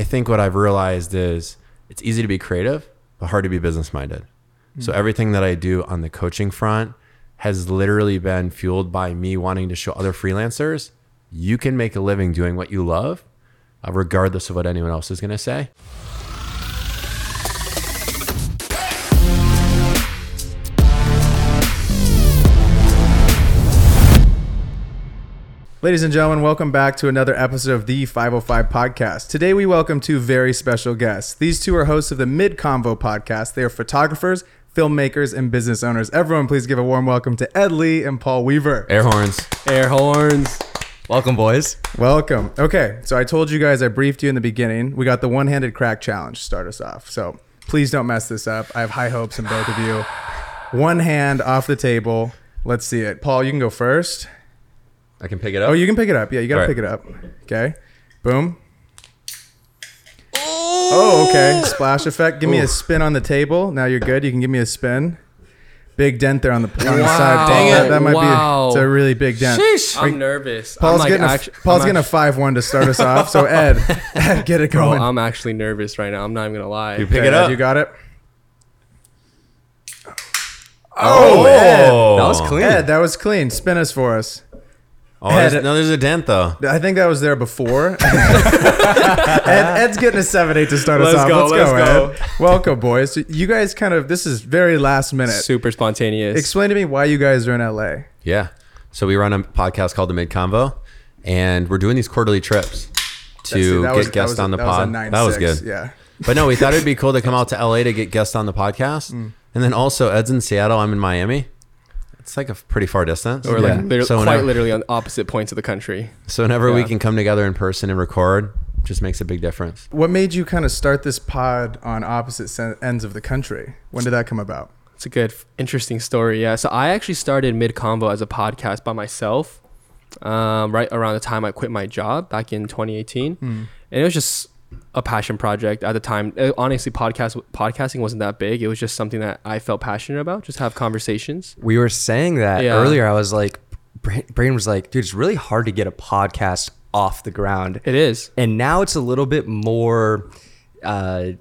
I think what I've realized is it's easy to be creative, but hard to be business minded. So everything that I do on the coaching front has literally been fueled by me wanting to show other freelancers you can make a living doing what you love, uh, regardless of what anyone else is going to say. Ladies and gentlemen, welcome back to another episode of the 505 podcast. Today we welcome two very special guests. These two are hosts of the Mid Convo podcast. They are photographers, filmmakers, and business owners. Everyone, please give a warm welcome to Ed Lee and Paul Weaver. Air horns. Air horns. Welcome, boys. Welcome. Okay, so I told you guys, I briefed you in the beginning. We got the one handed crack challenge to start us off. So please don't mess this up. I have high hopes in both of you. One hand off the table. Let's see it. Paul, you can go first. I can pick it up. Oh, you can pick it up. Yeah, you got to All right. pick it up. Okay. Boom. Oh, okay. Splash effect. Give me a spin on the table. Now you're good. You can give me a spin. Big dent there on the, on the Wow. side. Paul. Dang That, it. that might Wow. be it's a really big dent. I'm nervous. Paul's I'm like getting a, Paul's I'm getting a five one to start us off. So Ed, Ed, get it Bro, going. I'm actually nervous right now. I'm not even gonna lie. You pick Okay, it Ed, up. You got it. oh, oh Ed. That was clean. Ed, that was clean. Spin us for us. Oh, there's, Ed- no, there's a dent though. I think that was there before. Ed, Ed's getting a seven eight to start us Let's off. go, let's, let's go, go. Ed. Welcome, boys. So you guys kind of this is very last minute. Super spontaneous. Explain to me why you guys are in LA. Yeah. So we run a podcast called the Mid Convo, and we're doing these quarterly trips to See, get was- guests was a- on the that was a pod. nine that was six, good. Yeah. But no, we thought it'd be cool to come out to LA to get guests on the podcast, Mm. and then also Ed's in Seattle. I'm in Miami. It's like a pretty far distance. We're Yeah. like liter- So quite whenever- literally on opposite points of the country. So whenever we can come together in person and record, just makes a big difference. What made you kind of start this pod on opposite sen- ends of the country? When did that come about? It's a good, interesting story. Yeah. So I actually started Mid Convo as a podcast by myself, um, right around the time I quit my job back in 2018, and it was just a passion project at the time. Uh, honestly, podcast podcasting wasn't that big. It was just something that I felt passionate about. Just have conversations. we were saying that Yeah. earlier. I was like, Braden was like, dude, it's really hard to get a podcast off the ground. It is. And now it's a little bit more, uh,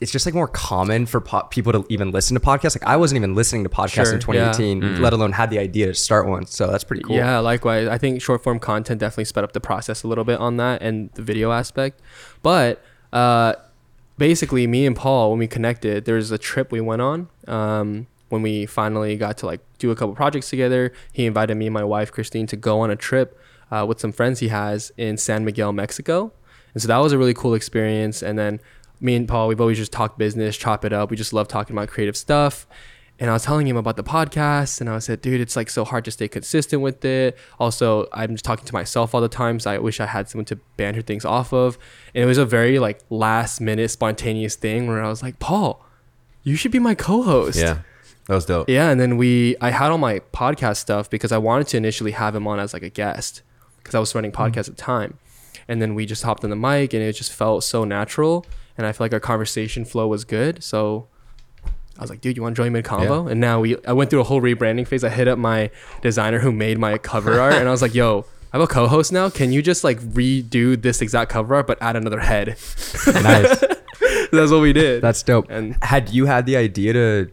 it's just like more common for po- people to even listen to podcasts. Like I wasn't even listening to podcasts Sure, in 2018, yeah. let alone had the idea to start one. So that's pretty cool. Yeah, likewise. I think short form content definitely sped up the process a little bit on that and the video aspect. But uh, basically, me and Paul, when we connected, there was a trip we went on. Um, when we finally got to like do a couple projects together, he invited me and my wife Christine to go on a trip uh, with some friends he has in San Miguel, Mexico. And so that was a really cool experience. And then me and Paul, we've always just talked business, chop it up. We just love talking about creative stuff. And I was telling him about the podcast, and I said, dude, it's like so hard to stay consistent with it. Also, I'm just talking to myself all the time, so I wish I had someone to banter things off of. And it was a very like last minute spontaneous thing where I was like, Paul, you should be my co-host. Yeah, that was dope. Yeah, and then we I had all my podcast stuff because I wanted to initially have him on as like a guest because I was running podcasts mm-hmm. at the time. And then we just hopped on the mic and it just felt so natural and I feel like our conversation flow was good. So I was like, dude, you want to join Mid Convo? And now we I went through a whole rebranding phase. I hit up my designer who made my cover art and I was like, yo, I have a co-host now. Can you just like redo this exact cover art but add another head? nice. That's what we did. That's dope. And- had you had the idea to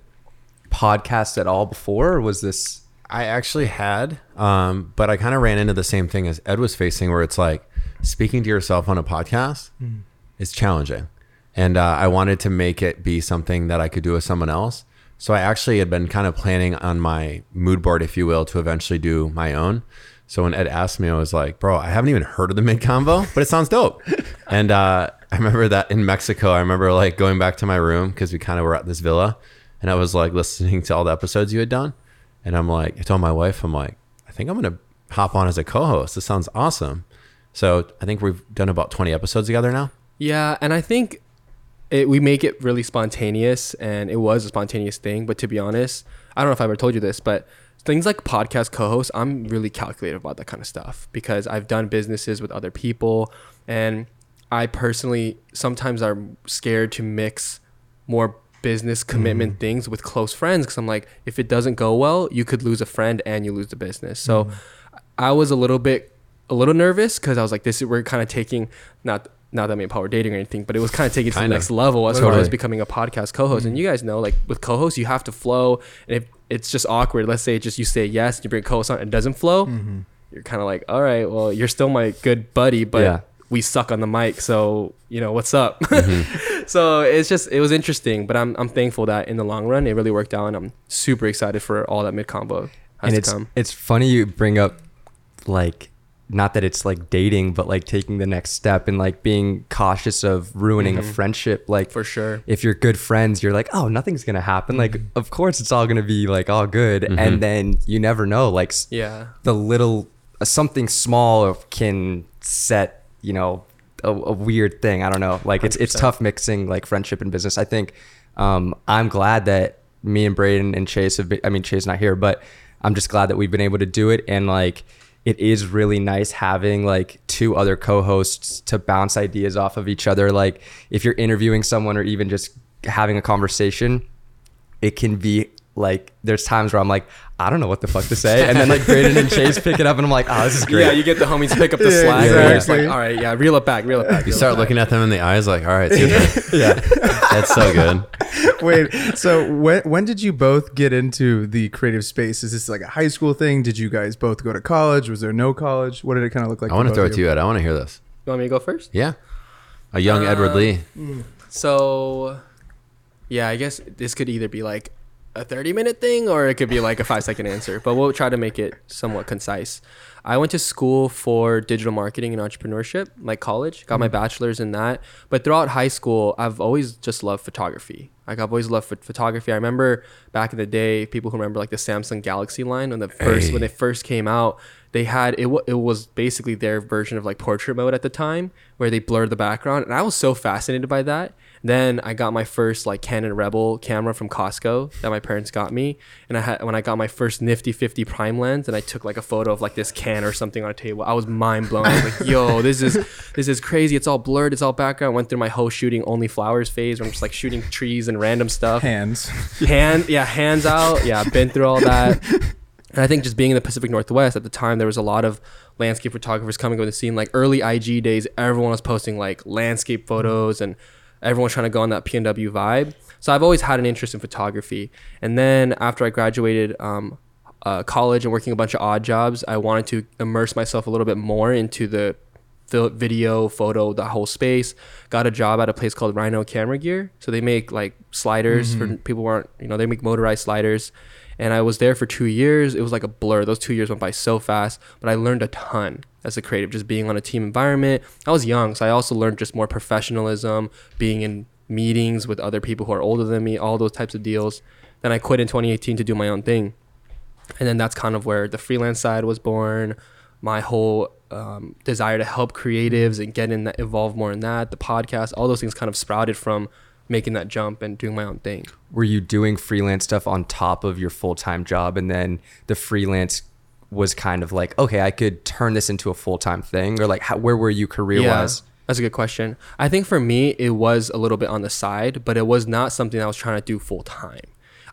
podcast at all before, or was this? I actually had, um, but I kind of ran into the same thing as Ed was facing, where it's like speaking to yourself on a podcast is challenging, and uh, I wanted to make it be something that I could do with someone else. So I actually had been kind of planning on my mood board, if you will, to eventually do my own. So when Ed asked me, I was like, "Bro, I haven't even heard of the Mid Convo, but it sounds dope." and uh, I remember that in Mexico, I remember like going back to my room because we kind of were at this villa, and I was like listening to all the episodes you had done. And I'm like, I told my wife, I'm like, I think I'm gonna hop on as a co-host. This sounds awesome. So I think we've done about 20 episodes together now. Yeah, and I think it, we make it really spontaneous, and it was a spontaneous thing. But to be honest, I don't know if I ever told you this, but things like podcast co-host, I'm really calculated about that kind of stuff because I've done businesses with other people, and I personally sometimes am scared to mix more business mm-hmm. commitment things with close friends because I'm like, if it doesn't go well, you could lose a friend and you lose the business. So mm-hmm. I was a little bit a little nervous because I was like, this is we're kind of taking not not that Paul were dating or anything, but it was kind of taking it to the next level as far as becoming a podcast co-host. And you guys know, like with co-hosts, you have to flow, and if it's just awkward, let's say just you say yes, you bring co-host on, and it doesn't flow, you're kind of like, all right, well, you're still my good buddy, but Yeah. we suck on the mic, so you know what's up. Mm-hmm. so it's just it was interesting, but I'm I'm thankful that in the long run it really worked out, and I'm super excited for all that Mid Convo has and to it's come. it's funny you bring up like not that it's like dating but like taking the next step and like being cautious of ruining a friendship like Mm-hmm. For sure. if you're good friends you're like oh nothing's gonna happen like Mm-hmm. of course it's all gonna be like all good and then you never know like Yeah. the little uh, something small can set you know a, a weird thing i don't know like it's it's 100%. tough mixing like friendship and business i think um i'm glad that me and braden and chase have been i mean chase not here but i'm just glad that we've been able to do it and like it is really nice having like two other co-hosts to bounce ideas off of each other. Like if you're interviewing someone or even just having a conversation it can be like there's times where I'm like I don't know what the fuck to say, and then like Braden and Chase pick it up, and I'm like, oh, this is great. Yeah, you get the homies pick up the Yeah, slack. and you're exactly. like, all right, yeah, reel it back, reel it back. You reel it start back." looking at them in the eyes, like, all right, see yeah. that's so good. Wait, so when when did you both get into the creative space? Is this like a high school thing? Did you guys both go to college? Was there no college? What did it kind of look like? I want to throw it to you, Ed. I want to hear this. You want me to go first? Yeah, a young Edward Uh, Lee. So, yeah, I guess this could either be like a 30 minute thing or it could be like a five second answer, but we'll try to make it somewhat concise. I went to school for digital marketing and entrepreneurship, like college, got my mm-hmm. bachelor's in that. But throughout high school, I've always just loved photography. Like I've always loved ph- photography. I remember back in the day, people who remember like the Samsung Galaxy line when the first Hey. when they first came out, they had it. W- it was basically their version of like portrait mode at the time, where they blurred the background, and I was so fascinated by that. Then I got my first like Canon Rebel camera from Costco that my parents got me, and I had when I got my first Nifty 50 prime lens, and I took like a photo of like this can or something on a table. I was mind blown. I was like, "Yo, this is this is crazy. It's all blurred. It's all background." I Went through my whole shooting only flowers phase, where I'm just like shooting trees and random stuff hands. hand yeah hands out yeah I've been through all that and i think just being in the pacific northwest at the time there was a lot of landscape photographers coming on the scene like early ig days everyone was posting like landscape photos and everyone was trying to go on that pnw vibe so i've always had an interest in photography and then after i graduated um, uh, college and working a bunch of odd jobs i wanted to immerse myself a little bit more into the video, photo, the whole space. Got a job at a place called Rhino Camera Gear. So they make like sliders for people who aren't, you know, they make motorized sliders. And I was there for two years. It was like a blur. Those two years went by so fast, but I learned a ton as a creative, just being on a team environment. I was young, so I also learned just more professionalism, being in meetings with other people who are older than me, all those types of deals. Then I quit in 2018 to do my own thing and then that's kind of where the freelance side was born my whole um, desire to help creatives and get in that involved more in that the podcast all those things kind of sprouted from making that jump and doing my own thing Were you doing freelance stuff on top of your full time job, and then the freelance was kind of like, okay, I could turn this into a full time thing, or like, how, where were you career wise? That's a good question. I think for me, it was a little bit on the side, but it was not something I was trying to do full time.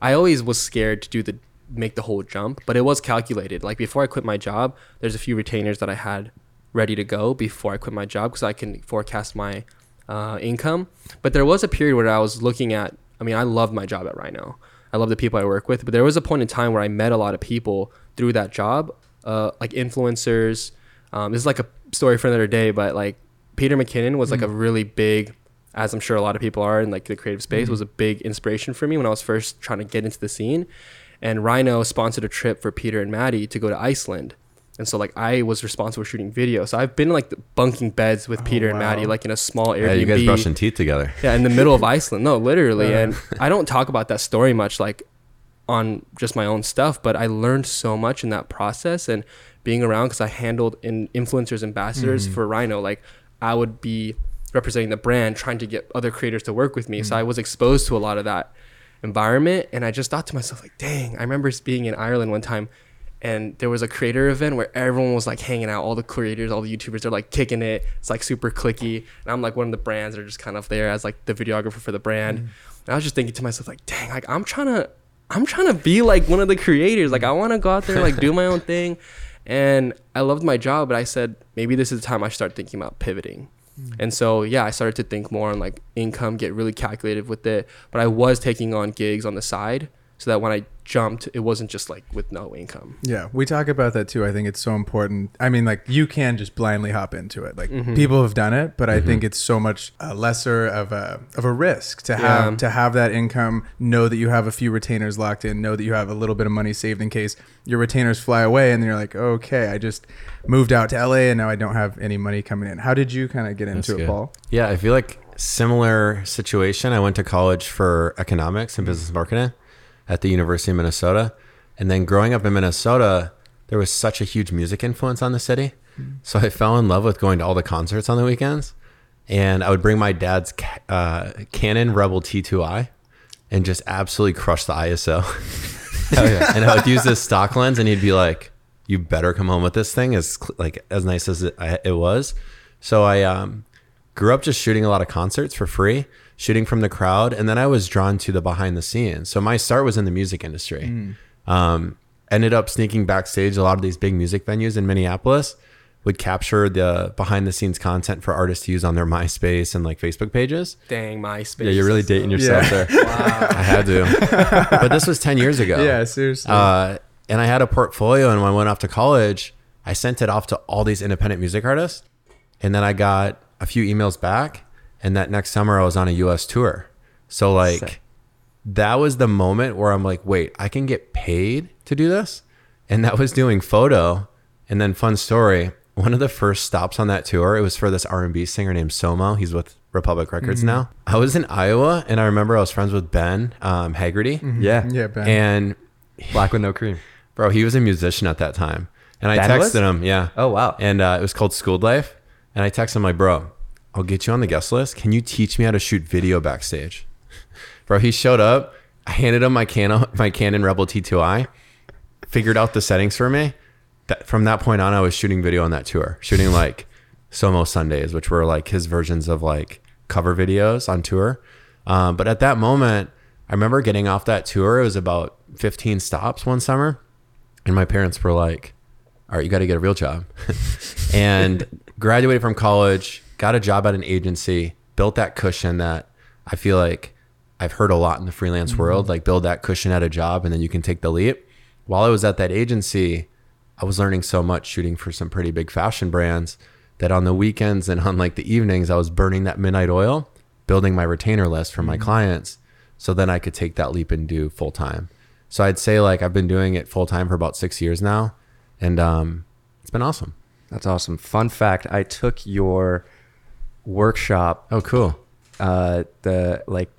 I always was scared to do the make the whole jump, but it was calculated. Like before I quit my job, there's a few retainers that I had ready to go before I quit my job because I can forecast my uh, income. But there was a period where I was looking at. I mean, I loved my job at Rhino. I love the people I work with, but there was a point in time where I met a lot of people through that job, uh, like influencers. Um, this is like a story for another day, but like Peter McKinnon was like a really big, as I'm sure a lot of people are in like the creative space, was a big inspiration for me when I was first trying to get into the scene. And Rhino sponsored a trip for Peter and Maddie to go to Iceland. And so like I was responsible for shooting video. So I've been like bunking beds with oh, Peter and Maddie, like in a small Airbnb. Yeah, you guys brushing teeth together. Yeah, in the middle of Iceland. No, literally. And I don't talk about that story much, like on just my own stuff, but I learned so much in that process and being around because I handled in influencers, ambassadors mm-hmm. for Rhino. Like I would be representing the brand, trying to get other creators to work with me. So mm-hmm. I was exposed to a lot of that environment. And I just thought to myself, like, dang, I remember being in Ireland one time and there was a creator event where everyone was like hanging out. All the creators all the youtubers they're like kicking it. It's like super clicky. And i'm like one of the brands that are just kind of there as like the videographer for the brand. Mm. And i was just thinking to myself like dang like i'm trying to i'm trying to be like one of the creators. Like i want to go out there like do my own thing. And i loved my job but i said maybe this is the time i start thinking about pivoting. Mm. And so yeah, I started to think more on like income, get really calculated with it. But I was taking on gigs on the side so that when I jumped, it wasn't just like with no income. Yeah, we talk about that too. I think it's so important. I mean, like you can just blindly hop into it. Like Mm-hmm. people have done it, but I think it's so much uh, lesser of a of a risk to have Yeah. to have that income. Know that you have a few retainers locked in. Know that you have a little bit of money saved in case your retainers fly away, and then you're like, okay, I just moved out to LA and now I don't have any money coming in. How did you kind of get That's into it, good. Paul? Yeah, I feel like similar situation. I went to college for economics and business marketing at the University of Minnesota. And then growing up in Minnesota, there was such a huge music influence on the city. So I fell in love with going to all the concerts on the weekends. And I would bring my dad's uh, Canon Rebel T2i and just absolutely crush the ISO. Yeah. and I would use this stock lens, and he'd be like, "You better come home with this thing as like as nice as it, I, it was." So I um, grew up just shooting a lot of concerts for free, shooting from the crowd, and then I was drawn to the behind the scenes. So my start was in the music industry. Um, ended up sneaking backstage a lot of these big music venues in Minneapolis. Would capture the behind the scenes content for artists to use on their MySpace and like Facebook pages. Dang, MySpace. Yeah, you're really dating yourself Yeah. there. I had to, but this was ten years ago. Yeah, seriously. Uh, and I had a portfolio, and when I went off to college, I sent it off to all these independent music artists, and then I got a few emails back. And that next summer, I was on a U.S. tour. So like, Sick. that was the moment where I'm like, wait, I can get paid to do this, and that was doing photo. And then fun story, one of the first stops on that tour, it was for this R&B singer named Somo. He's with Republic Records now. I was in Iowa, and I remember I was friends with Ben um, Haggerty, Yeah. yeah, Ben. and Black with no cream. Bro, he was a musician at that time. And I Ben texted was? him, yeah. Oh, wow. And uh, it was called Schooled Life. And I texted him like, bro, I'll get you on the guest list. Can you teach me how to shoot video backstage? Bro, he showed up. I handed him my Canon, my Canon Rebel T2i, figured out the settings for me. That, from that point on, I was shooting video on that tour, shooting like Somo Sundays, which were like his versions of like cover videos on tour. Um, but at that moment, I remember getting off that tour. It was about 15 stops one summer. And my parents were like, all right, you got to get a real job. and graduated from college, got a job at an agency, built that cushion that I feel like I've heard a lot in the freelance world, like build that cushion at a job and then you can take the leap. While I was at that agency, I was learning so much shooting for some pretty big fashion brands that on the weekends and on like the evenings, I was burning that midnight oil, building my retainer list for my clients. So then I could take that leap and do full time. So I'd say like I've been doing it full time for about six years now. And um, it's been awesome. That's awesome. Fun fact: I took your workshop. Oh, cool. Uh, the like,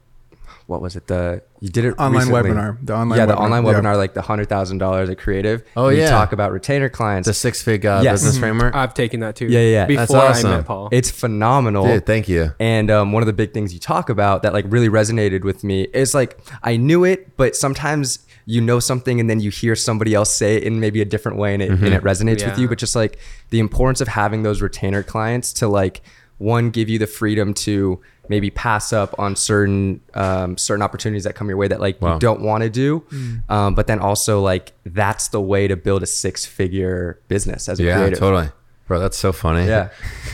what was it? The you did it Online recently. webinar. The online yeah, the webinar. online Yeah. webinar, like the hundred thousand dollars at Creative. Oh, And you yeah. talk about retainer clients. The six fig uh, Yes. business Mhm. framework. I've taken that too. Yeah, yeah, yeah. That's Before awesome. I met Paul. It's phenomenal. Dude, thank you. And um, one of the big things you talk about that like really resonated with me is like I knew it, but sometimes you know something and then you hear somebody else say it in maybe a different way and it, and it resonates with you. But just like the importance of having those retainer clients to like one give you the freedom to maybe pass up on certain um, certain opportunities that come your way that like Wow. you don't want to do, um, but then also like that's the way to build a six figure business as a Yeah, creative. totally. Bro, that's so funny. Yeah.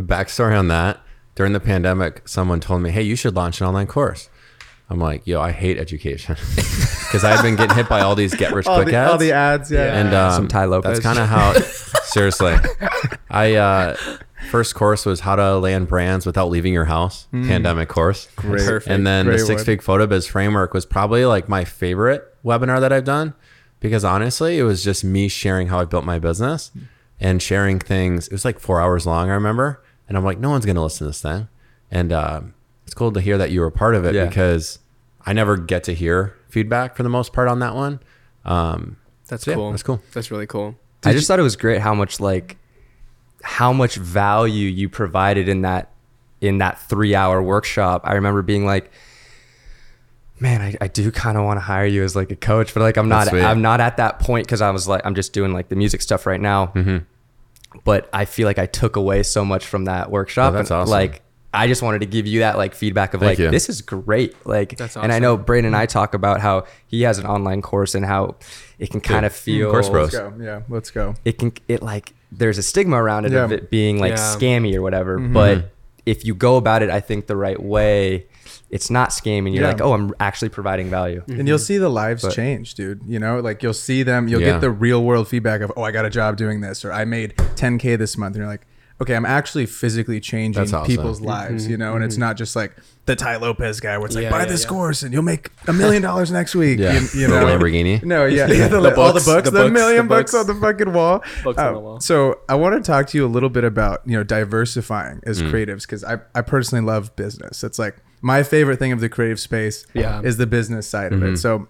Backstory on that. During the pandemic, someone told me, hey, you should launch an online course. I'm like, yo, I hate education. Because I've been getting hit by all these get rich all quick the, ads. all the ads, yeah. and um, Some Tai Lopez. That's kind of how. seriously, I uh, first course was how to land brands without leaving your house. Pandemic course. Great. Perfect. And then Great the six one. fig photo biz framework was probably like my favorite webinar that I've done because honestly, it was just me sharing how I built my business and sharing things. It was like four hours long, I remember. And I'm like, no one's going to listen to this thing. And um, it's cool to hear that you were part of it Yeah. because I never get to hear feedback for the most part on that one. Um, That's yeah, cool. that's cool. That's really cool. I just thought it was great how much like how much value you provided in that in that three hour workshop. I remember being like, man, I, I do kind of want to hire you as like a coach, but like I'm not. I'm not at that point because I was like I'm just doing like the music stuff right now. Mm-hmm. But I feel like I took away so much from that workshop. Oh, that's and, awesome. Like I just wanted to give you that like feedback of Thank like you. this is great. Like That's and I know Braden and I mm-hmm. talk about how he has an online course and how it can kind of mm, feel Course Bros. Let's go. Yeah, let's go. it can it like there's a stigma around it of it being like Yeah. scammy or whatever. Mhm. But mm-hmm. if you go about it, I think the right way, it's not scammy. You're Yeah. like, oh, I'm actually providing value. and you'll mm-hmm. see the lives But- change, dude. You know, like you'll see them. You'll Yeah. get the real world feedback of, oh, I got a job doing this, or I made 10k this month, and you're like, okay, I'm actually physically changing awesome. people's lives. You know, and it's not just like the Tai Lopez guy where it's like, Yeah, buy yeah, this yeah. course and you'll make a million dollars next week. Yeah. You, you The know, Lamborghini. No, yeah, yeah the, The all the books, books, the the, books, million the books books. on the fucking wall. Books on Uh, the wall. So I want to talk to you a little bit about you know diversifying as Mm. creatives because I I personally love business. It's like my favorite thing of the creative space Yeah. is the business side of Mm-hmm. it. So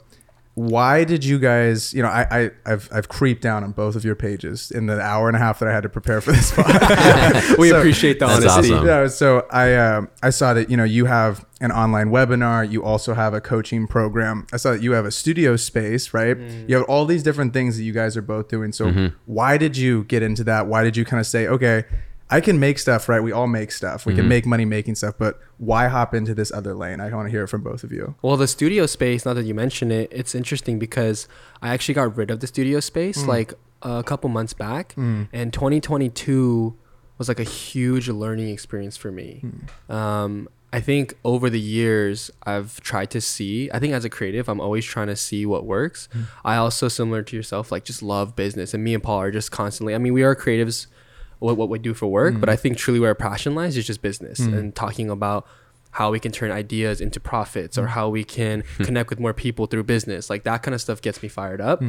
why did you guys you know I, I I've I've creeped down on both of your pages in the hour and a half that I had to prepare for this podcast. we So- appreciate the That's honesty. awesome. yeah, so I um, I saw that you know you have an online webinar. You also have a coaching program. I saw that you have a studio space, right? Mm. You have all these different things that you guys are both doing. So Mm-hmm. why did you get into that? Why did you kind of say, okay, I can make stuff, right? We all make stuff. We Mm-hmm. can make money making stuff, but why hop into this other lane? I want to hear it from both of you. Well, the studio space, now that you mention it, it's interesting because I actually got rid of the studio space Mm. like a couple months back. And 2022 was like a huge learning experience for me. Mm. Um, I think over the years, I've tried to see, I think as a creative, I'm always trying to see what works. Mm. I also, similar to yourself, like just love business. And me and Paul are just constantly, I mean, we are creatives, what, what we do for work, Mm. but I think truly where our passion lies is just business and talking about how we can turn ideas into profits or how we can connect with more people through business. Like that kind of stuff gets me fired up.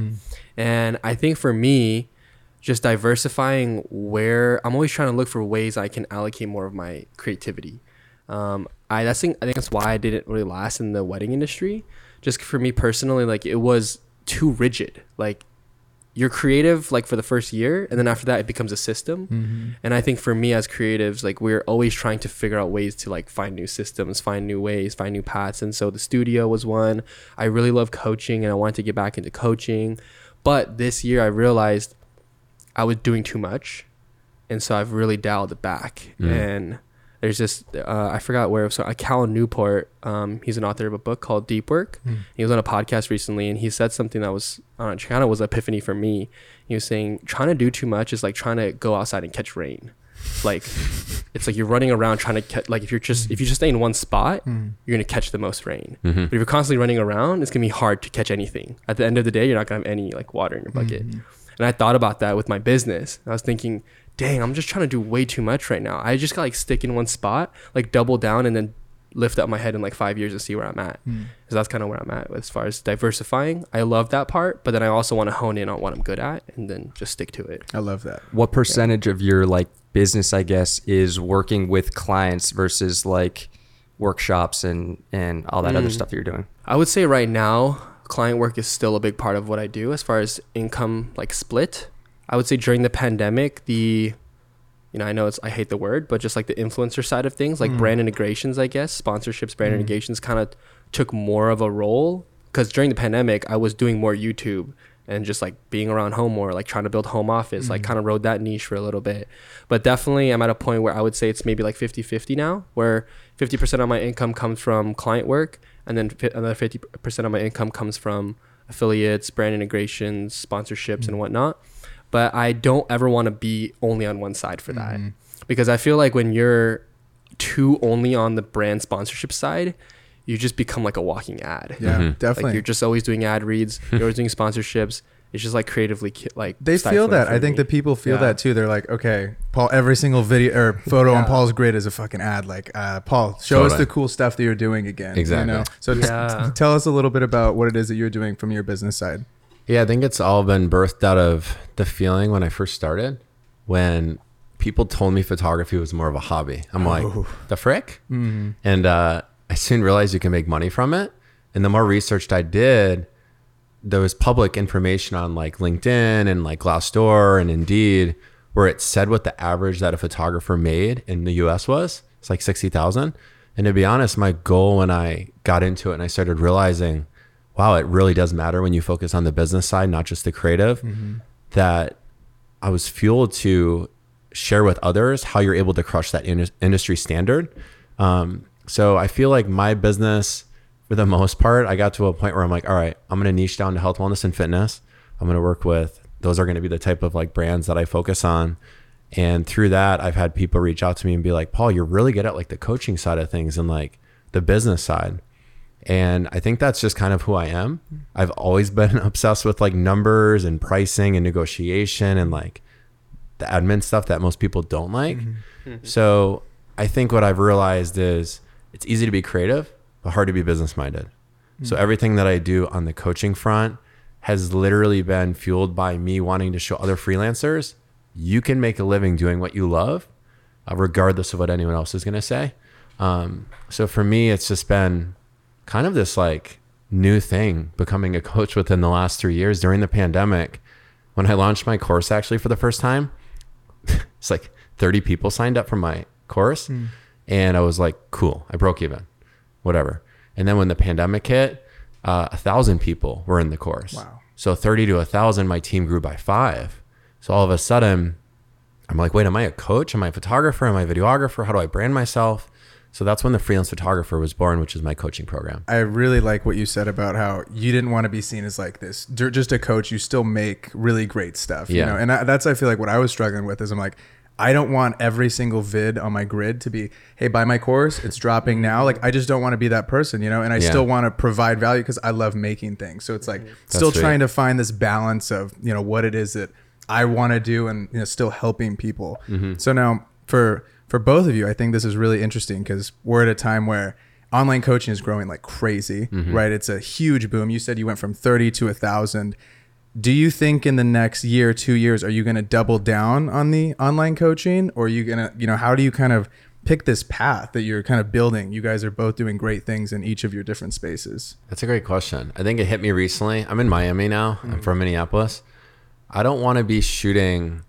And I think for me, just diversifying where I'm always trying to look for ways I can allocate more of my creativity. Um, I that's think I think that's why I didn't really last in the wedding industry. Just for me personally, like it was too rigid. Like you're creative like for the first year and then after that it becomes a system. And i think for me as creatives like we're always trying to figure out ways to like find new systems find new ways find new paths. And so the studio was one. I really love coaching and i wanted to get back into coaching. But this year i realized i was doing too much. And so i've really dialed it back. Mm. and there's this uh, i forgot where so uh, cal newport um, he's an author of a book called deep work. He was on a podcast recently and he said something that was uh, kind of was an epiphany for me. He was saying trying to do too much is like trying to go outside and catch rain. Like it's like you're running around trying to catch like if you're just if you just stay in one spot you're gonna catch the most rain. Mm-hmm. but if you're constantly running around it's gonna be hard to catch anything. At the end of the day you're not gonna have any like water in your bucket. And i thought about that with my business. I was thinking dang i'm just trying to do way too much right now i just gotta like stick in one spot like double down and then lift up my head in like five years and see where i'm at so that's kind of where i'm at as far as diversifying i love that part but then i also want to hone in on what i'm good at and then just stick to it I love that. What percentage of your like business, I guess, is working with clients versus like workshops and and all that other Mm. stuff that you're doing? I would say right now, client work is still a big part of what I do as far as income like split. I would say during the pandemic, the you know, I know it's I hate the word, but just like the influencer side of things, like Mm. brand integrations, I guess, sponsorships, brand Mm. integrations kind of took more of a role cuz during the pandemic, I was doing more YouTube and just like being around home more, like trying to build home office, like Mhm. kind of rode that niche for a little bit. But definitely I'm at a point where I would say it's maybe like 50-50 now, where 50% of my income comes from client work and then another 50% of my income comes from affiliates, brand integrations, sponsorships and whatnot. But I don't ever want to be only on one side for that. Mhm. Because I feel like when you're too only on the brand sponsorship side, you just become like a walking ad. Yeah, Mhm. definitely. Like you're just always doing ad reads, you're always doing sponsorships. It's just like creatively ki- like they feel that. I think me. that people feel Yeah. that too. They're like, okay, Paul. Every single video or photo on Paul's grid is a fucking ad. Like, uh, Paul, show us the cool stuff that you're doing again. Exactly. You know? So t- t- tell us a little bit about what it is that you're doing from your business side. Yeah, I think it's all been birthed out of the feeling when I first started, when people told me photography was more of a hobby. I'm like, Oh. the frick? Mm-hmm. And uh, I soon realized you can make money from it. And the more research I did, there was public information on like LinkedIn and like Glassdoor and Indeed, where it said what the average that a photographer made in the US was. It's like 60,000. And to be honest, my goal when I got into it and I started realizing, wow, it really does matter when you focus on the business side, not just the creative, that I was fueled to share with others how you're able to crush that in- industry standard. Um, so I feel like my business, for the most part, I got to a point where I'm like, all right, I'm going to niche down to health, wellness, and fitness. I'm going to work with those are going to be the type of like brands that I focus on. And through that, I've had people reach out to me and be like, Paul, you're really good at like the coaching side of things and like the business side. And I think that's just kind of who I am. I've always been obsessed with like numbers and pricing and negotiation and like the admin stuff that most people don't like. So I think what I've realized is it's easy to be creative, but hard to be business minded. So everything that I do on the coaching front has literally been fueled by me wanting to show other freelancers you can make a living doing what you love, uh, regardless of what anyone else is going to say. Um, so for me, it's just been kind of this like new thing becoming a coach within the last three years during the pandemic. When I launched my course actually for the first time, it's like 30 people signed up for my course. And I was like, cool, I broke even, whatever. And then when the pandemic hit, uh, a thousand people were in the course. Wow. So 30 to a thousand, my team grew by five. So all of a sudden, I'm like, wait, am I a coach? Am I a photographer? Am I a videographer? How do I brand myself? So that's when the freelance photographer was born, which is my coaching program. I really like what you said about how you didn't want to be seen as like this, j- just a coach. You still make really great stuff, you know. And I, that's I feel like what I was struggling with is I'm like, I don't want every single vid on my grid to be, hey, buy my course, it's dropping now. Like I just don't want to be that person, you know. And I Yeah. still want to provide value because I love making things. So it's like mm-hmm. still sweet. trying to find this balance of you know what it is that I want to do and you know still helping people. Mm-hmm. So now for for both of you, I think this is really interesting because we're at a time where online coaching is growing like crazy, mm-hmm. right? It's a huge boom. You said you went from 30 to a thousand. Do you think in the next year, two years, are you going to double down on the online coaching or are you going to, you know, how do you kind of pick this path that you're kind of building? You guys are both doing great things in each of your different spaces. That's a great question. I think it hit me recently. I'm in Miami now. I'm mm-hmm. from Minneapolis. I don't want to be shooting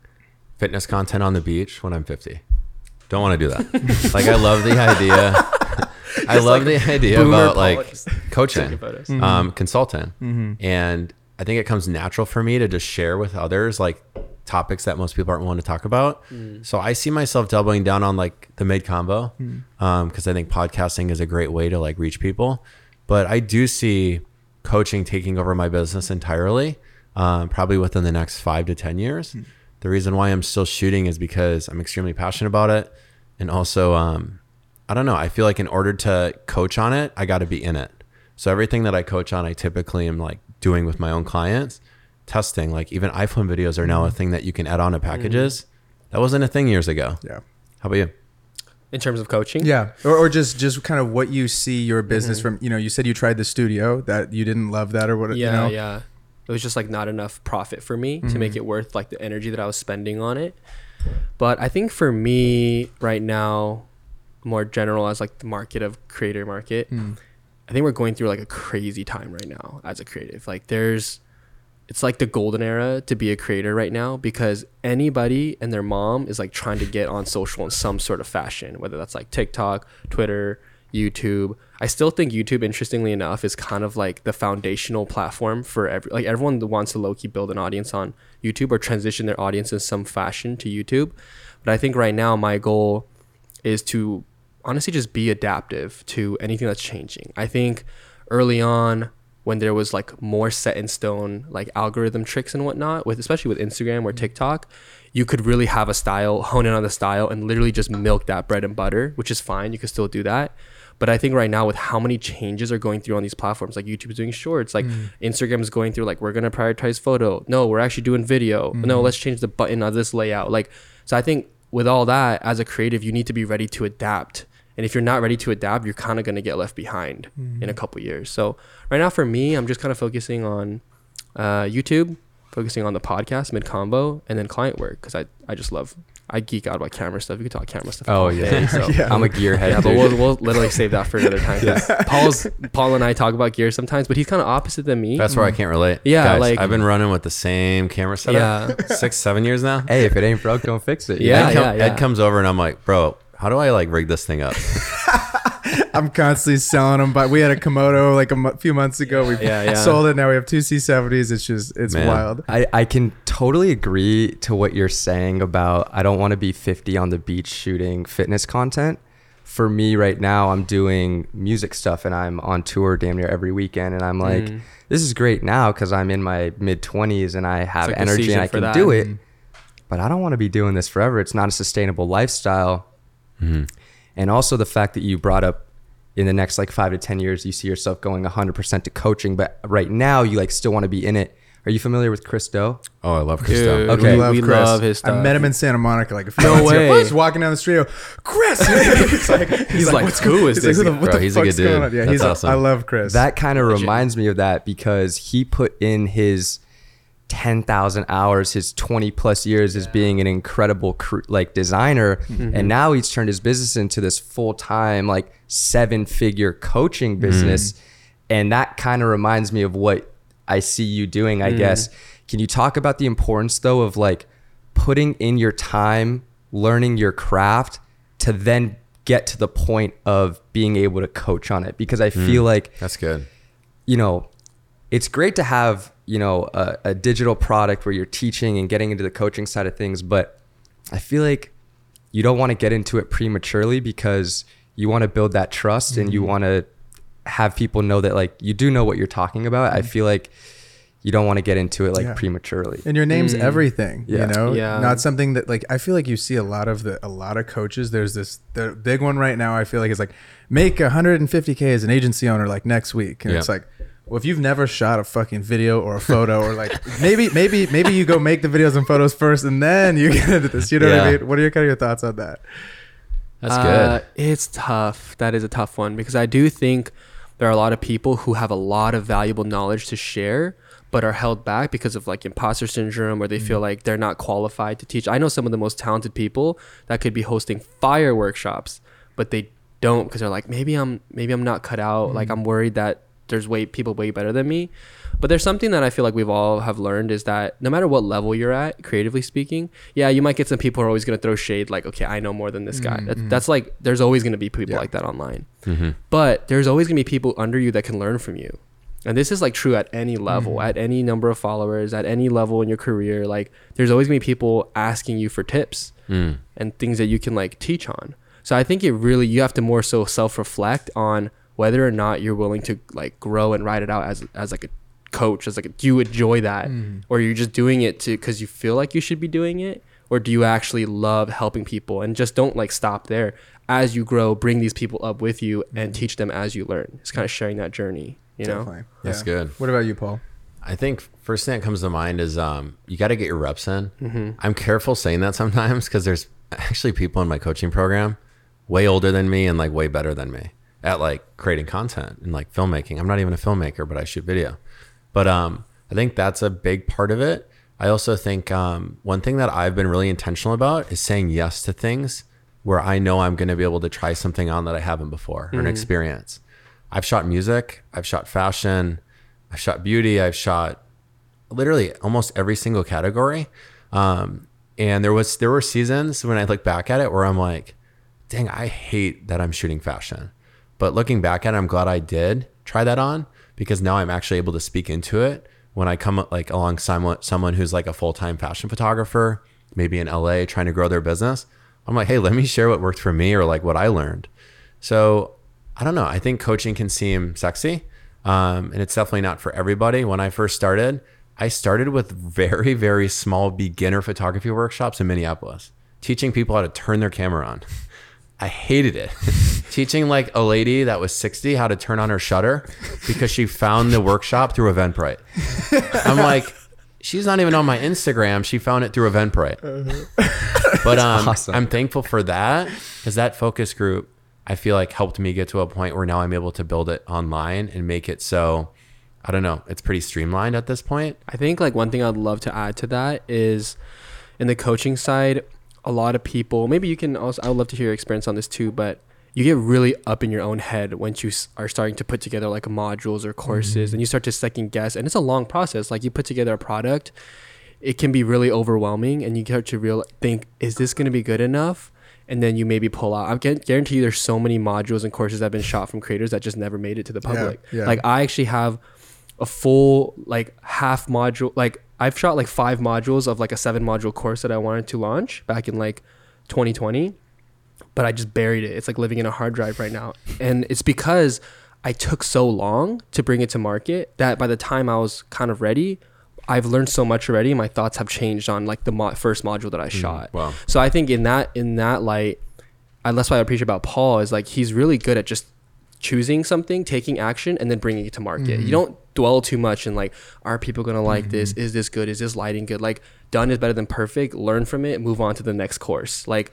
fitness content on the beach when I'm 50. Don't want to do that. like I love the idea. I love the idea about like coaching, Taking photos. um, consultant, and I think it comes natural for me to just share with others like topics that most people aren't willing to talk about. So I see myself doubling down on like the Mid Convo um, because I think podcasting is a great way to like reach people. But I do see coaching taking over my business entirely, um, probably within the next five to ten years. The reason why I'm still shooting is because I'm extremely passionate about it, and also um, I don't know. I feel like in order to coach on it, I got to be in it. So everything that I coach on, I typically am like doing with my own clients, testing. Like even iPhone videos are now a mm-hmm. thing that you can add on to mm-hmm. packages. That wasn't a thing years ago. Yeah. How about you? in terms of coaching. Yeah, or, or just just kind of what you see your business mm-hmm. from. You know, you said you tried the studio that you didn't love that or what. yeah, you know? yeah. It was just like not enough profit for me to make mm-hmm. it worth like the energy that I was spending on it. But I think for me right now, more general as like the market of creator market, mm. I think we're going through like a crazy time right now as a creative. Like there's it's like the golden era to be a creator right now because anybody and their mom is like trying to get on social in some sort of fashion, whether that's like TikTok, Twitter, YouTube. I still think YouTube, interestingly enough, is kind of like the foundational platform for every like everyone that wants to low key build an audience on YouTube or transition their audience in some fashion to YouTube. But I think right now my goal is to honestly just be adaptive to anything that's changing. I think early on when there was like more set in stone like algorithm tricks and whatnot with especially with Instagram or mm-hmm. TikTok, you could really have a style, hone in on the style and literally just milk that bread and butter, which is fine. You can still do that. But I think right now with how many changes are going through on these platforms, like YouTube's doing shorts, like mm. Instagram's going through like we're gonna prioritize photo. No, we're actually doing video. No, mm-hmm. let's change the button on this layout. Like so I think with all that, as a creative, you need to be ready to adapt. And if you're not ready to adapt, you're kind of going to get left behind in a mm-hmm. couple years. So right now, for me, I'm just kind of focusing on uh, YouTube, focusing on the podcast, Mid Convo, and then client work because I, I just love, I geek out about camera stuff. We could talk camera stuff. Oh yeah, day, so. Yeah. I'm a gearhead. Yeah, but dude. we'll, we'll literally save that for another time. 'cause Paul's Paul and I talk about gear sometimes, but he's kind of opposite than me. That's where I mm. can't relate. Yeah, Guys, like- I've been running with the same camera setup Yeah. six, seven years now. hey, if it ain't broke, don't fix it. Yeah, Ed, come- yeah, yeah. Ed comes over and I'm like, bro, how do I like rig this thing up? I'm constantly selling them. But we had a Komodo like a few months ago. We Yeah, yeah. sold it. Now we have two C70s. It's just it's Man. wild. I, I can totally agree to what you're saying about I don't want to be 50 on the beach shooting fitness content. for me right now, I'm doing music stuff and I'm on tour damn near every weekend. And I'm like, Mm. this is great now because I'm in my mid 20s and I have like energy and I can that. do it. Mm. But I don't want to be doing this forever. It's not a sustainable lifestyle. And also the fact that you brought up in the next like five to 10 years, you see yourself going 100% to coaching. But right now, you like still want to be in it. Are you familiar with Chris Do? Oh, I love Chris Do. Dude, Okay. we, love we Chris. love his stuff. I met him in Santa Monica like a few No months ago. way. Just walking down the street, I go, Chris. he's like, he's, like, what's who go- is he's like, this who the- guy? what Bro, the he's a fuck's good going dude. on? Yeah, That's he's. awesome. I love Chris. That kind of reminds me of that because he put in his 10,000 hours, his 20 plus years as being an incredible cr- like designer. Mm-hmm. And now he's turned his business into this full time, like seven figure coaching business. Mm-hmm. And that kind of reminds me of what I see you doing, I guess. Mm. Can you talk about the importance though of like putting in your time, learning your craft to then get to the point of being able to coach on it? Because I feel mm. like That's good. you know, it's great to have, you know, a, a digital product where you're teaching and getting into the coaching side of things, but I feel like you don't want to get into it prematurely because you want to build that trust and you mm. want to have people know that like you do know what you're talking about. I feel like you don't want to get into it like Yeah. prematurely. and your name's Mm. everything Yeah. you know Yeah. not something that like i feel like you see a lot of the a lot of coaches there's this the big one right now i feel like is like make 150k as an agency owner like next week and Yeah. it's like well if you've never shot a fucking video or a photo or like maybe maybe maybe you go make the videos and photos first and then you get into this you know what i mean what are your kind of your thoughts on that That's Uh, good. It's tough. That is a tough one because I do think there are a lot of people who have a lot of valuable knowledge to share, but are held back because of like imposter syndrome or they feel mm-hmm. like they're not qualified to teach. I know some of the most talented people that could be hosting fire workshops, but they don't because they're like maybe I'm maybe I'm not cut out. Like mm-hmm. I'm worried that there's way people way better than me. But there's something that I feel like we've all have learned is that no matter what level you're at, creatively speaking, yeah, you might get some people who are always gonna throw shade like, okay, I know more than this guy. That, that's like there's always gonna be people Yeah. like that online. Mm-hmm. But there's always gonna be people under you that can learn from you. And this is like true at any level, at any number of followers, at any level in your career. Like there's always gonna be people asking you for tips Mm. and things that you can like teach on. So I think it really you have to more so self-reflect on whether or not you're willing to like grow and ride it out as as like a coach as like do you enjoy that or you're just doing it to because you feel like you should be doing it or do you actually love helping people and just don't like stop there as you grow bring these people up with you and teach them as you learn it's kind of sharing that journey you know Definitely. That's Yeah. good. what about you paul I think first thing that comes to mind is um, you got to get your reps in. Mm-hmm. I'm careful saying that sometimes because there's actually people in my coaching program way older than me and like way better than me at like creating content and like filmmaking. I'm not even a filmmaker, but I shoot video. But um, I think that's a big part of it. I also think um, one thing that I've been really intentional about is saying yes to things where I know I'm going to be able to try something on that I haven't before or an experience. I've shot music, I've shot fashion, I've shot beauty, I've shot literally almost every single category. Um, and there was there were seasons when I look back at it where I'm like, dang, I hate that I'm shooting fashion. But looking back at it, I'm glad I did try that on because now I'm actually able to speak into it when I come like along someone someone who's like a full time fashion photographer, maybe in LA trying to grow their business. I'm like, hey, let me share what worked for me or like what I learned. So I don't know. I think coaching can seem sexy, um, and it's definitely not for everybody. When I first started, I started with very, very small beginner photography workshops in Minneapolis, teaching people how to turn their camera on. I hated it. teaching like a lady that was 60 how to turn on her shutter because she found the workshop through Eventbrite. I'm like, she's not even on my Instagram. She found it through Eventbrite. But um, awesome. I'm thankful for that because that focus group, I feel like helped me get to a point where now I'm able to build it online and make it so, I don't know, it's pretty streamlined at this point. I think like one thing I'd love to add to that is in the coaching side, a lot of people, maybe you can also, I would love to hear your experience on this too, but you get really up in your own head once you are starting to put together like modules or courses mm-hmm. and you start to second guess. And it's a long process. Like you put together a product, it can be really overwhelming and you start to real think, is this going to be good enough? And then you maybe pull out. I can guarantee you there's so many modules and courses that have been shot from creators that just never made it to the Yeah, public. yeah. Like I actually have a full like half module like I've shot like five modules of like a seven module course that I wanted to launch back in like 2020 but I just buried it. It's like living in a hard drive right now. And it's because I took so long to bring it to market that by the time I was kind of ready, I've learned so much already. My thoughts have changed on like the mo- first module that I mm, shot. wow. So I think in that in that light, and that's why I appreciate about Paul is like he's really good at just choosing something, taking action, and then bringing it to market. You mm-hmm. don't dwell too much in like, are people gonna like this? Mm-hmm. Is this good? Is this lighting good? Like, done is better than perfect. Learn from it, move on to the next course. Like,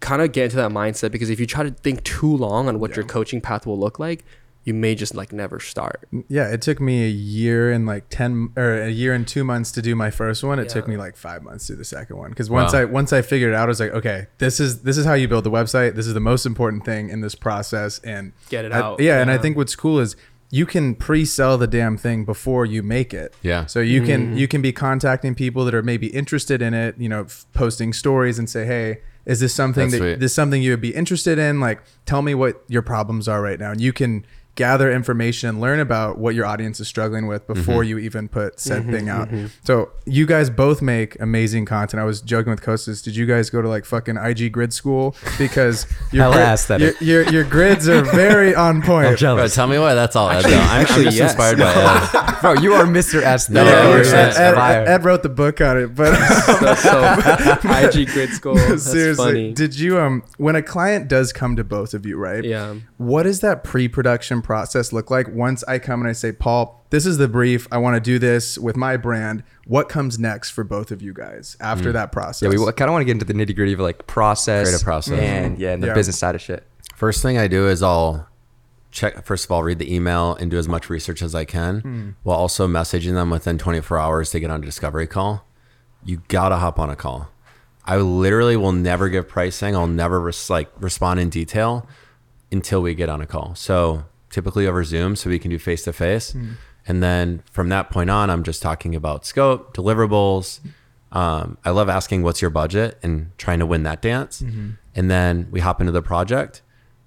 kind of get into that mindset because if you try to think too long on what your coaching path will look like, you may just like never start. Yeah, it took me a year and like ten or a year and two months to do my first one. It took me like five months to do the second one because once Wow. I once I figured it out, I was like, okay, this is this is how you build the website. This is the most important thing in this process, and Get it I- out. yeah, and I think what's cool is you can pre-sell the damn thing before you make it. Yeah. So you Mm-hmm. can you can be contacting people that are maybe interested in it, you know, f- posting stories and say, "Hey, is this something That's that sweet. this something you would be interested in? Like, tell me what your problems are right now." And you can gather information, and learn about what your audience is struggling with before mm-hmm. you even put said mm-hmm, thing out. Mm-hmm. So you guys both make amazing content. I was joking with Kostas. Did you guys go to like fucking IG grid school because your Hella grid- aesthetic. your, your your grids are very on I'm point. Bro, jealous. tell me why that's all Ed. Though. I'm, I'm actually, just yes. inspired by Ed. Uh, Bro, you are Mr. S. No, yeah, no, Ed, it's Ed, Ed- Ed wrote the book on it, but That's so IG grid school. Seriously, funny. did you um when a client does come to both of you, right? yeah. What does that pre-production process look like? Once I come and I say, Paul, this is the brief. I want to do this with my brand. What comes next for both of you guys after mm. that process? Yeah, we kind of want to get into the nitty gritty of like process, Creative process. and yeah, and the Yeah. business side of shit. First thing I do is I'll check. First of all, read the email and do as much research as I can, hmm. while also messaging them within 24 hours to get on a discovery call. You gotta hop on a call. I literally will never give pricing. I'll never res- like respond in detail until we get on a call. So typically over Zoom, so we can do face to face. And then from that point on, I'm just talking about scope, deliverables. Um, I love asking what's your budget and trying to win that dance. And then we hop into the project,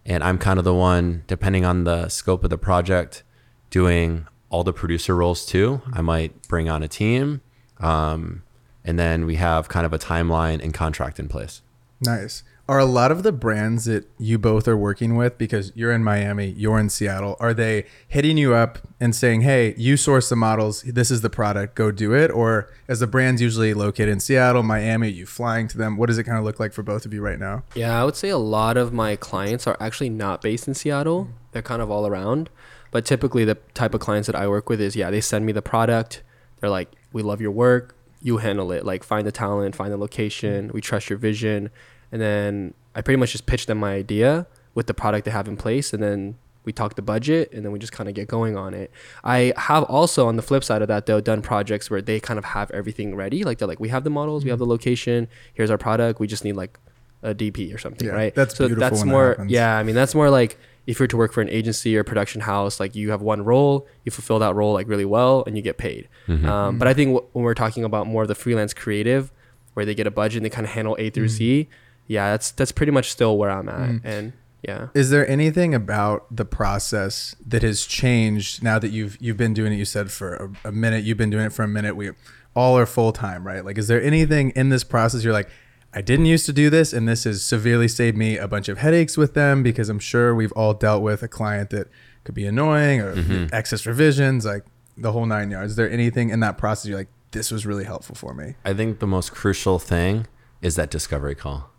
and I'm kind of the one, depending on the scope of the project, doing all the producer roles too. I might bring on a team, um, and then we have kind of a timeline and contract in place. Nice. Are a lot of the brands that you both are working with, because you're in Miami, you're in Seattle, are they hitting you up and saying, hey, you source the models, this is the product, go do it? Or as the brand's usually located in Seattle, Miami, are you flying to them? What does it kind of look like for both of you right now? Yeah, I would say a lot of my clients are actually not based in Seattle. Mm. They're kind of all around. But typically, the type of clients that I work with is yeah, they send me the product. They're like, we love your work. You handle it. Like, find the talent, find the location. Mm. We trust your vision. And then I pretty much just pitch them my idea with the product they have in place. And then we talk the budget and then we just kind of get going on it. I have also, on the flip side of that, though, done projects where they kind of have everything ready. Like, they're like, we have the models, we have mm-hmm. the location, here's our product. We just need like a DP or something, Yeah, right? that's so beautiful that's that more, happens. yeah. I mean, that's more like if you're to work for an agency or production house, like you have one role, you fulfill that role like really well, and you get paid. Mm-hmm. Um, but I think w- when we're talking about more of the freelance creative, where they get a budget and they kind of handle A through mm. Z, yeah, that's that's pretty much still where I'm at, mm. and yeah. Is there anything about the process that has changed now that you've you've been doing it? You said for a, a minute, you've been doing it for a minute. We all are full time, right? Like, is there anything in this process you're like, I didn't used to do this, and this has severely saved me a bunch of headaches with them because I'm sure we've all dealt with a client that could be annoying or mm-hmm. excess revisions, like the whole nine yards. Is there anything in that process you're like, this was really helpful for me? I think the most crucial thing is that discovery call.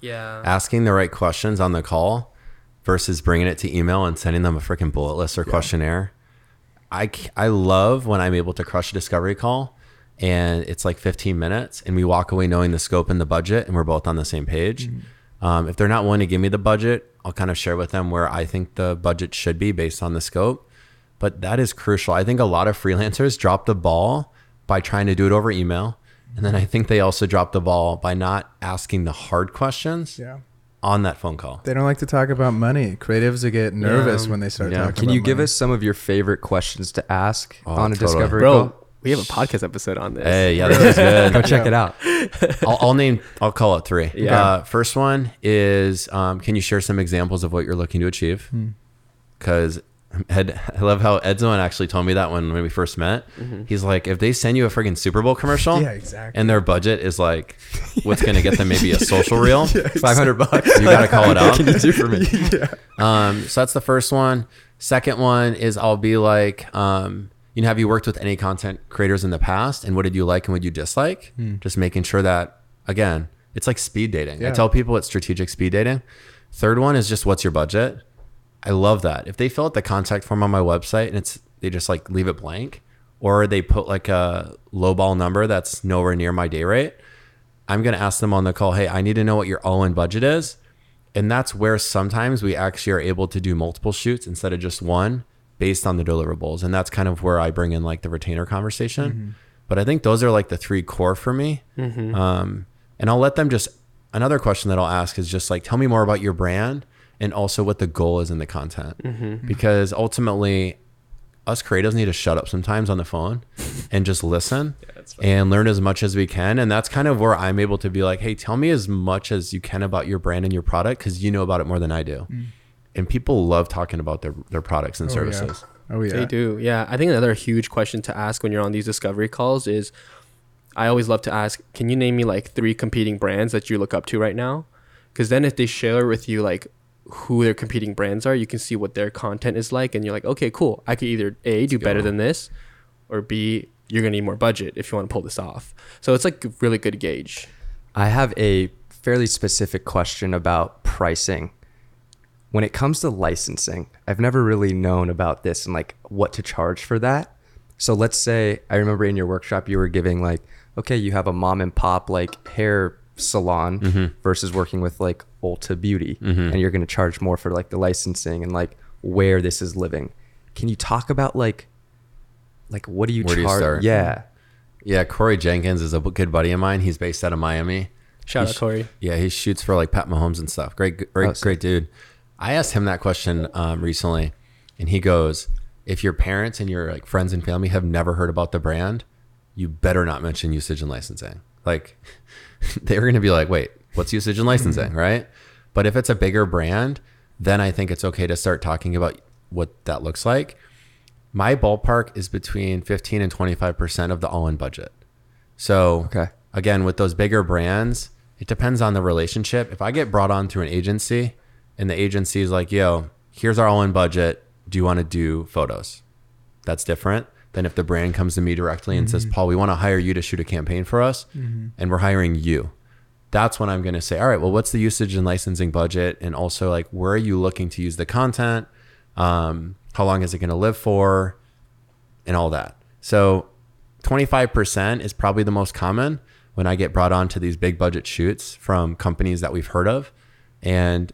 Yeah. Asking the right questions on the call versus bringing it to email and sending them a freaking bullet list or questionnaire. I, I love when I'm able to crush a discovery call and it's like 15 minutes and we walk away knowing the scope and the budget and we're both on the same page. Um, if they're not willing to give me the budget, I'll kind of share with them where I think the budget should be based on the scope. But that is crucial. I think a lot of freelancers drop the ball by trying to do it over email. And then I think they also dropped the ball by not asking the hard questions Yeah. on that phone call. They don't like to talk about money. Creatives get nervous Yeah. when they start talking about money. Yeah. talking Can about you give money. us some of your favorite questions to ask Oh, on a totally. discovery Bro, call? we have a podcast episode on this. Hey, yeah, this is good. Go check it out. I'll, I'll name. I'll call it three. Yeah. Uh, first one is, um, can you share some examples of what you're looking to achieve? Because Ed, I love how Ed's one actually told me that when, when we first met. Mm-hmm. He's like, if they send you a friggin' Super Bowl commercial, Yeah, exactly. and their budget is like, what's gonna get them maybe a social reel, Five hundred bucks. you gotta call it out. What can you do for me? yeah. Um, so that's the first one. Second one is I'll be like, um, you know, have you worked with any content creators in the past, and what did you like and what you dislike? Just making sure that again, it's like speed dating. I tell people it's strategic speed dating. Third one is just what's your budget. I love that. If they fill out the contact form on my website and it's they just like leave it blank, or they put like a lowball number that's nowhere near my day rate, I'm gonna ask them on the call, hey, I need to know what your all-in budget is. And that's where sometimes we actually are able to do multiple shoots instead of just one based on the deliverables. And that's kind of where I bring in like the retainer conversation. But I think those are like the three core for me. Um, and I'll let them just, another question that I'll ask is just like, tell me more about your brand and also what the goal is in the content. Mm-hmm. Because ultimately, us creatives need to shut up sometimes on the phone and just listen and learn as much as we can. And that's kind of where I'm able to be like, hey, tell me as much as you can about your brand and your product because you know about it more than I do. Mm. And people love talking about their, their products and Oh, yeah. services. Oh yeah. They do. Yeah. I think another huge question to ask when you're on these discovery calls is I always love to ask, can you name me like three competing brands that you look up to right now? Because then if they share with you like who their competing brands are, you can see what their content is like. And you're like, okay, cool. I could either A, do better than this, or B, you're to need more budget if you want to pull this off. So it's like a really good gauge. I have a fairly specific question about pricing. When it comes to licensing, I've never really known about this and like what to charge for that. So let's say I remember in your workshop you were giving like, okay, you have a mom and pop like hair salon mm-hmm. versus working with like Ulta Beauty, and you're going to charge more for like the licensing and like where this is living. Can you talk about like, like what do you Where do you charge? start? Yeah, Yeah, Corey Jenkins is a good buddy of mine. He's based out of Miami. Shout He out sh- Corey. Yeah, he shoots for like Pat Mahomes and stuff. Great, great, Oh, great dude. I asked him that question um, recently, and he goes, "If your parents and your like friends and family have never heard about the brand, you better not mention usage and licensing. Like, they're going to be like, wait, what's usage and licensing, mm-hmm. right? But if it's a bigger brand, then I think it's okay to start talking about what that looks like. My ballpark is between 15 and 25% of the all in budget. So, Okay. again, with those bigger brands, it depends on the relationship. If I get brought on through an agency and the agency is like, yo, here's our all in budget. Do you want to do photos? That's different than if the brand comes to me directly and says, mm-hmm. Paul, we want to hire you to shoot a campaign for us mm-hmm. and we're hiring you. That's when I'm going to say, all right, well, what's the usage and licensing budget? And also, like, where are you looking to use the content? Um, how long is it going to live for? And all that. So 25% is probably the most common when I get brought on to these big budget shoots from companies that we've heard of. And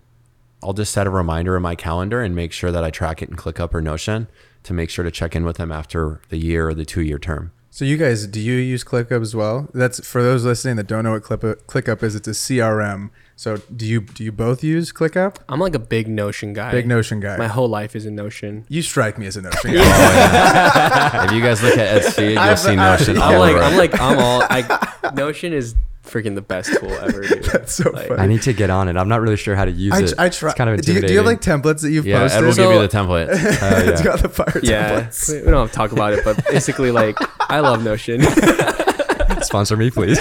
I'll just set a reminder in my calendar and make sure that I track it in ClickUp or Notion to make sure to check in with them after the year or the two year term. So you guys, do you use ClickUp as well? That's for those listening that don't know what ClickUp, ClickUp is. It's a CRM. So do you do you both use ClickUp? I'm like a big Notion guy. Big Notion guy. My whole life is in Notion. you strike me as a Notion guy. if you guys look at Ed's feed, you'll I've- see Notion. I'm all like, over I'm like, I'm all. I Notion is freaking the best tool ever. Dude. That's so Like, funny. I need to get on it. I'm not really sure how to use I, it. I try. It's kind of do, you, do you have like templates that you've yeah, posted? Ed will So- give you the template. it's got the fire Yeah, templates. we we don't have to talk about it, but basically, like, I love Notion. Sponsor me, please.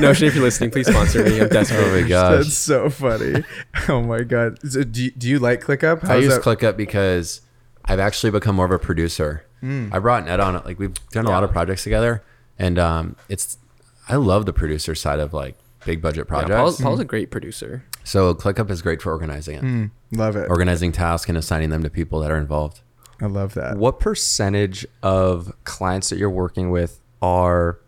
Notion, if you're listening, please sponsor me. I'm desperate. Oh my gosh. That's so funny. Oh my god. So do you, do you like ClickUp? I use that? ClickUp because I've actually become more of a producer. I brought Ned on it. Like we've done a lot of projects together, and um, it's I love the producer side of like big budget Yeah, projects. Paul's, Paul's a great producer. so ClickUp is great for organizing it, Mm, love it. organizing tasks and assigning them to people that are involved. I love that. what percentage of clients that you're working with are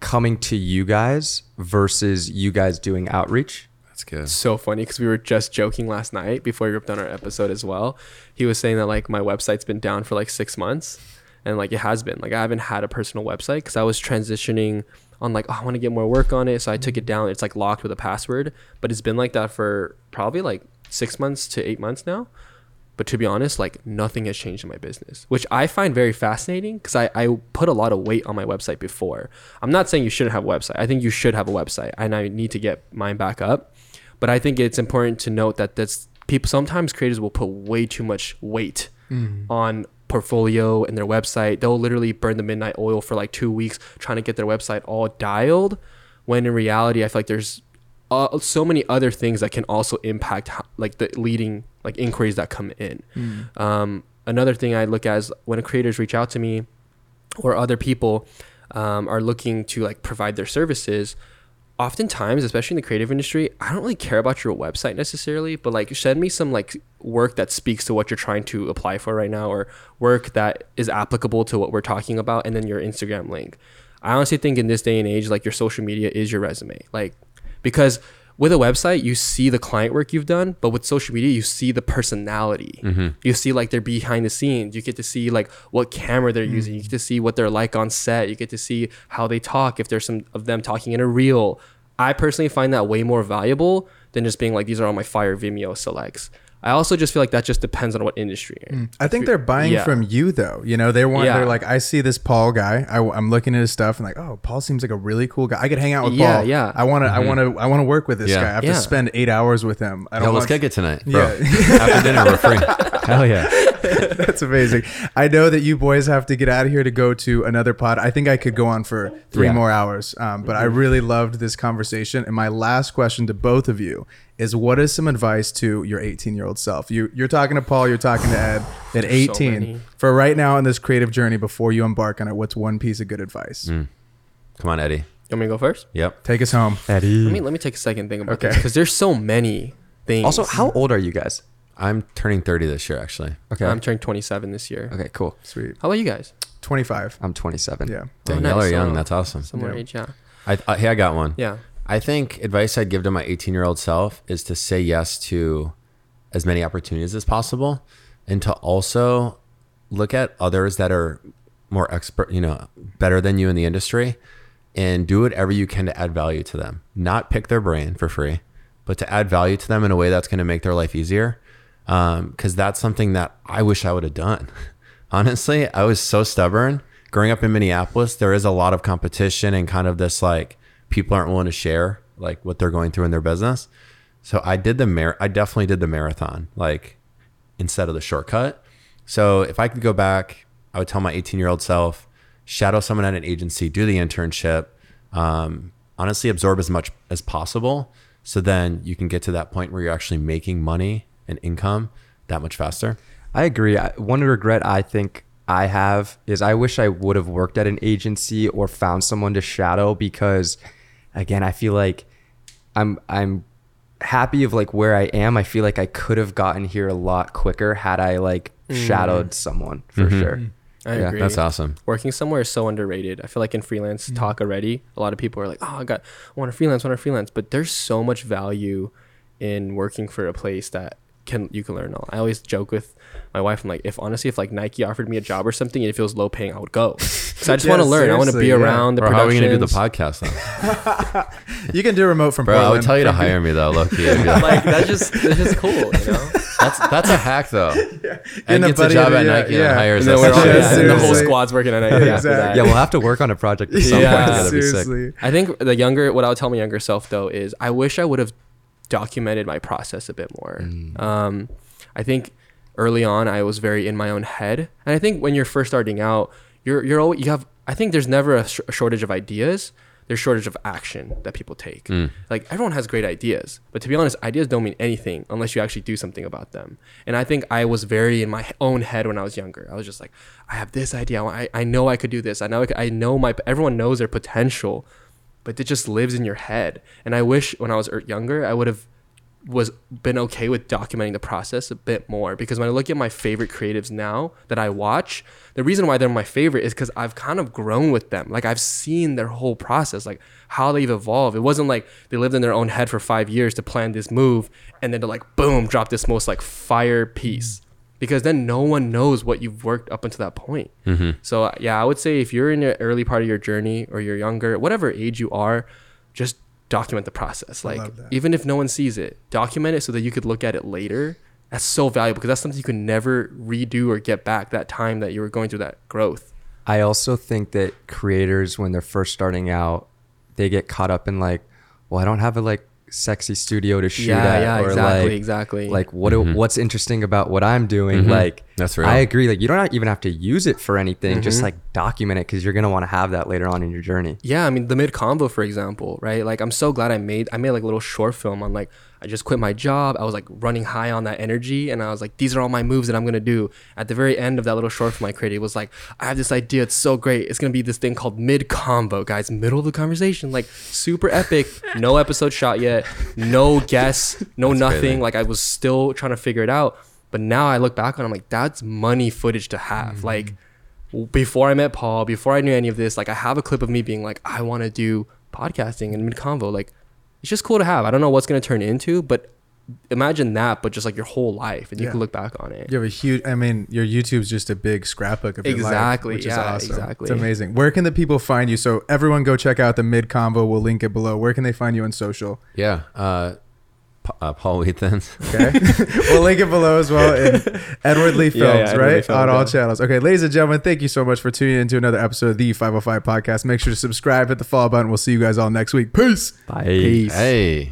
coming to you guys versus you guys doing outreach? That's good. so funny because we were just joking last night before we ripped on our episode as well. He was saying that like my website's been down for like six months, and like it has been. Like I haven't had a personal website because I was transitioning on like oh, I want to get more work on it, so I took it down. It's like locked with a password, but it's been like that for probably like six months to eight months now. But to be honest, like nothing has changed in my business, which I find very fascinating because I, I put a lot of weight on my website before. I'm not saying you shouldn't have a website. I think you should have a website and I need to get mine back up. But I think it's important to note that that's people sometimes creators will put way too much weight mm. on portfolio and their website. They'll literally burn the midnight oil for like two weeks trying to get their website all dialed. When in reality, I feel like there's uh, so many other things that can also impact how, like the leading like inquiries that come in. Um, another thing I look at is when creators reach out to me or other people um, are looking to like provide their services oftentimes especially in the creative industry i don't really care about your website necessarily but like send me some like work that speaks to what you're trying to apply for right now or work that is applicable to what we're talking about and then your instagram link. I honestly think in this day and age like your social media is your resume like because with a website you see the client work you've done but with social media you see the personality. Mm-hmm. You see like their behind the scenes. You get to see like what camera they're using. You mm. get to see what they're like on set. You get to see how they talk if there's some of them talking in a reel. I personally find that way more valuable than just being like these are all my fire vimeo selects i also just feel like that just depends on what industry you're in. Hmm. I think they're buying Yeah. from you though. You know, they want. Yeah. They're like, I see this Paul guy. I, am looking at his stuff and like, oh, Paul seems like a really cool guy. I could hang out with Yeah, Paul. yeah. I want to. I mm-hmm. want to. I want to work with this Yeah. guy. I have Yeah. to spend eight hours with him. I don't Yo, let's want- kick it tonight, bro. Yeah. After dinner, we're free. Hell yeah. That's amazing. I know that you boys have to get out of here to go to another pod. I think I could go on for three Yeah. more hours, um, but I really loved this conversation. And my last question to both of you is: What is some advice to your 18 year old self? You you're talking to Paul. You're talking to Ed. At 18, many. for right now in this creative journey, before you embark on it, what's one piece of good advice? Mm. Come on, Eddie. you want me to go first Yep. Take us home. Eddie. let me let me take a second think about Okay. this because there's so many things also, how old are you guys? I'm turning 30 this year, actually. Okay. i'm turning 27 this year okay, cool. Sweet. how about you guys 25. I'm 27. Yeah. Dang, nice. y'all are young. So- That's awesome. similar Yeah. age yeah I, I, hey, I got one. yeah I think advice I'd give to my 18 year old self is to say yes to as many opportunities as possible and to also look at others that are more expert, you know, better than you in the industry and do whatever you can to add value to them. Not pick their brain for free, but to add value to them in a way that's going to make their life easier. Because that's something that I wish I would have done. Honestly, I was so stubborn. Growing up in Minneapolis, there is a lot of competition and kind of this like people aren't willing to share like what they're going through in their business. So I did the mar- I definitely did the marathon like instead of the shortcut. So if I could go back, I would tell my 18 year old self, shadow someone at an agency, do the internship, um, honestly absorb as much as possible. So then you can get to that point where you're actually making money and income that much faster. I agree. I, one regret I think I have is I wish I would have worked at an agency or found someone to shadow because again, I feel like I'm I'm happy of like where I am. I feel like I could have gotten here a lot quicker had I like mm. shadowed someone for mm-hmm. sure. I Yeah, agree. That's awesome. Working somewhere is so underrated. I feel like in freelance mm-hmm. talk already, a lot of people are like, "Oh, I got I want to freelance, I want to freelance," but there's so much value in working for a place that can you can learn all. I always joke with my wife. I'm like, if honestly, if like Nike offered me a job or something and it feels low paying, I would go. Because I just Yeah, want to learn. I want to be yeah. around the Bro, how are we going to do the podcast then? You can do remote from Bro, I would tell you to hire me though, Loki. I'd like, like that's just that's just cool, you know. That's that's a hack though. Getting And a gets a job at Nike yeah. and hires And then us. Yeah, yeah, and the whole squad's working at Nike after Exactly. that. Yeah, we'll have to work on a project at some Yeah. point together. It'd be sick. Seriously. I think the younger, what I would tell my younger self though is, I wish I would have documented my process a bit more. Um, I think early on I was very in my own head, and I think when you're first starting out, you're you're always, you have. I think there's never a, sh- a shortage of ideas. There's shortage of action that people take. Like everyone has great ideas, but to be honest, ideas don't mean anything unless you actually do something about them. And I think I was very in my own head when I was younger. I was just like, I have this idea. I, I know I could do this. I know I, could, I know my. Everyone knows their potential, but it just lives in your head. And I wish when I was er- younger, I would have was been okay with documenting the process a bit more because when I look at my favorite creatives now that I watch, the reason why they're my favorite is because I've kind of grown with them. Like I've seen their whole process, like how they've evolved. It wasn't like they lived in their own head for five years to plan this move and then to like boom drop this most like fire piece because then no one knows what you've worked up until that point. So uh, yeah, I would say if you're in the early part of your journey or you're younger, whatever age you are, just document the process. Like even if no one sees it, document it so that you could look at it later. That's so valuable because that's something you can never redo or get back that time that you were going through that growth. I also think that creators, when they're first starting out, they get caught up in like, well, I don't have a like sexy studio to shoot yeah, at, yeah, or exactly, like, exactly. like what what's interesting about what I'm doing. Like That's right. I agree. Like you don't even have to use it for anything. Just Mhm. like document it because you're gonna want to have that later on in your journey. Yeah, I mean the mid convo, for example, right? Like I'm so glad I made I made like a little short film on like I just quit my job. I was like running high on that energy, and I was like, these are all my moves that I'm gonna do. At the very end of that little short film I created, it was like, I have this idea. It's so great. It's gonna be this thing called mid convo, guys. Middle of the conversation, like super epic. No episode shot yet. No guess. No That's nothing. crazy. Like I was still trying to figure it out. But now I look back on, it, I'm like, that's money footage to have. Mm-hmm. Like before I met Paul, before I knew any of this, like I have a clip of me being like, I want to do podcasting and mid convo. Like, it's just cool to have. I don't know what's gonna turn into, but imagine that, but just like your whole life, and you Yeah. can look back on it. You have a huge. I mean, your YouTube's just a big scrapbook of your life, Exactly, which is yeah, awesome. exactly. It's amazing. Where can the people find you? So everyone, go check out the mid convo. We'll link it below. Where can they find you on social? yeah. Uh, Pa- uh, Paul Wheat Thins. Okay, we'll link it below as well. In Edward Lee Films, yeah, Edward right Lee Films, on all yeah. channels. Okay, ladies and gentlemen, thank you so much for tuning in to another episode of the 505 Podcast. Make sure to subscribe, hit the follow button. We'll see you guys all next week. Peace. Bye. Peace. Hey.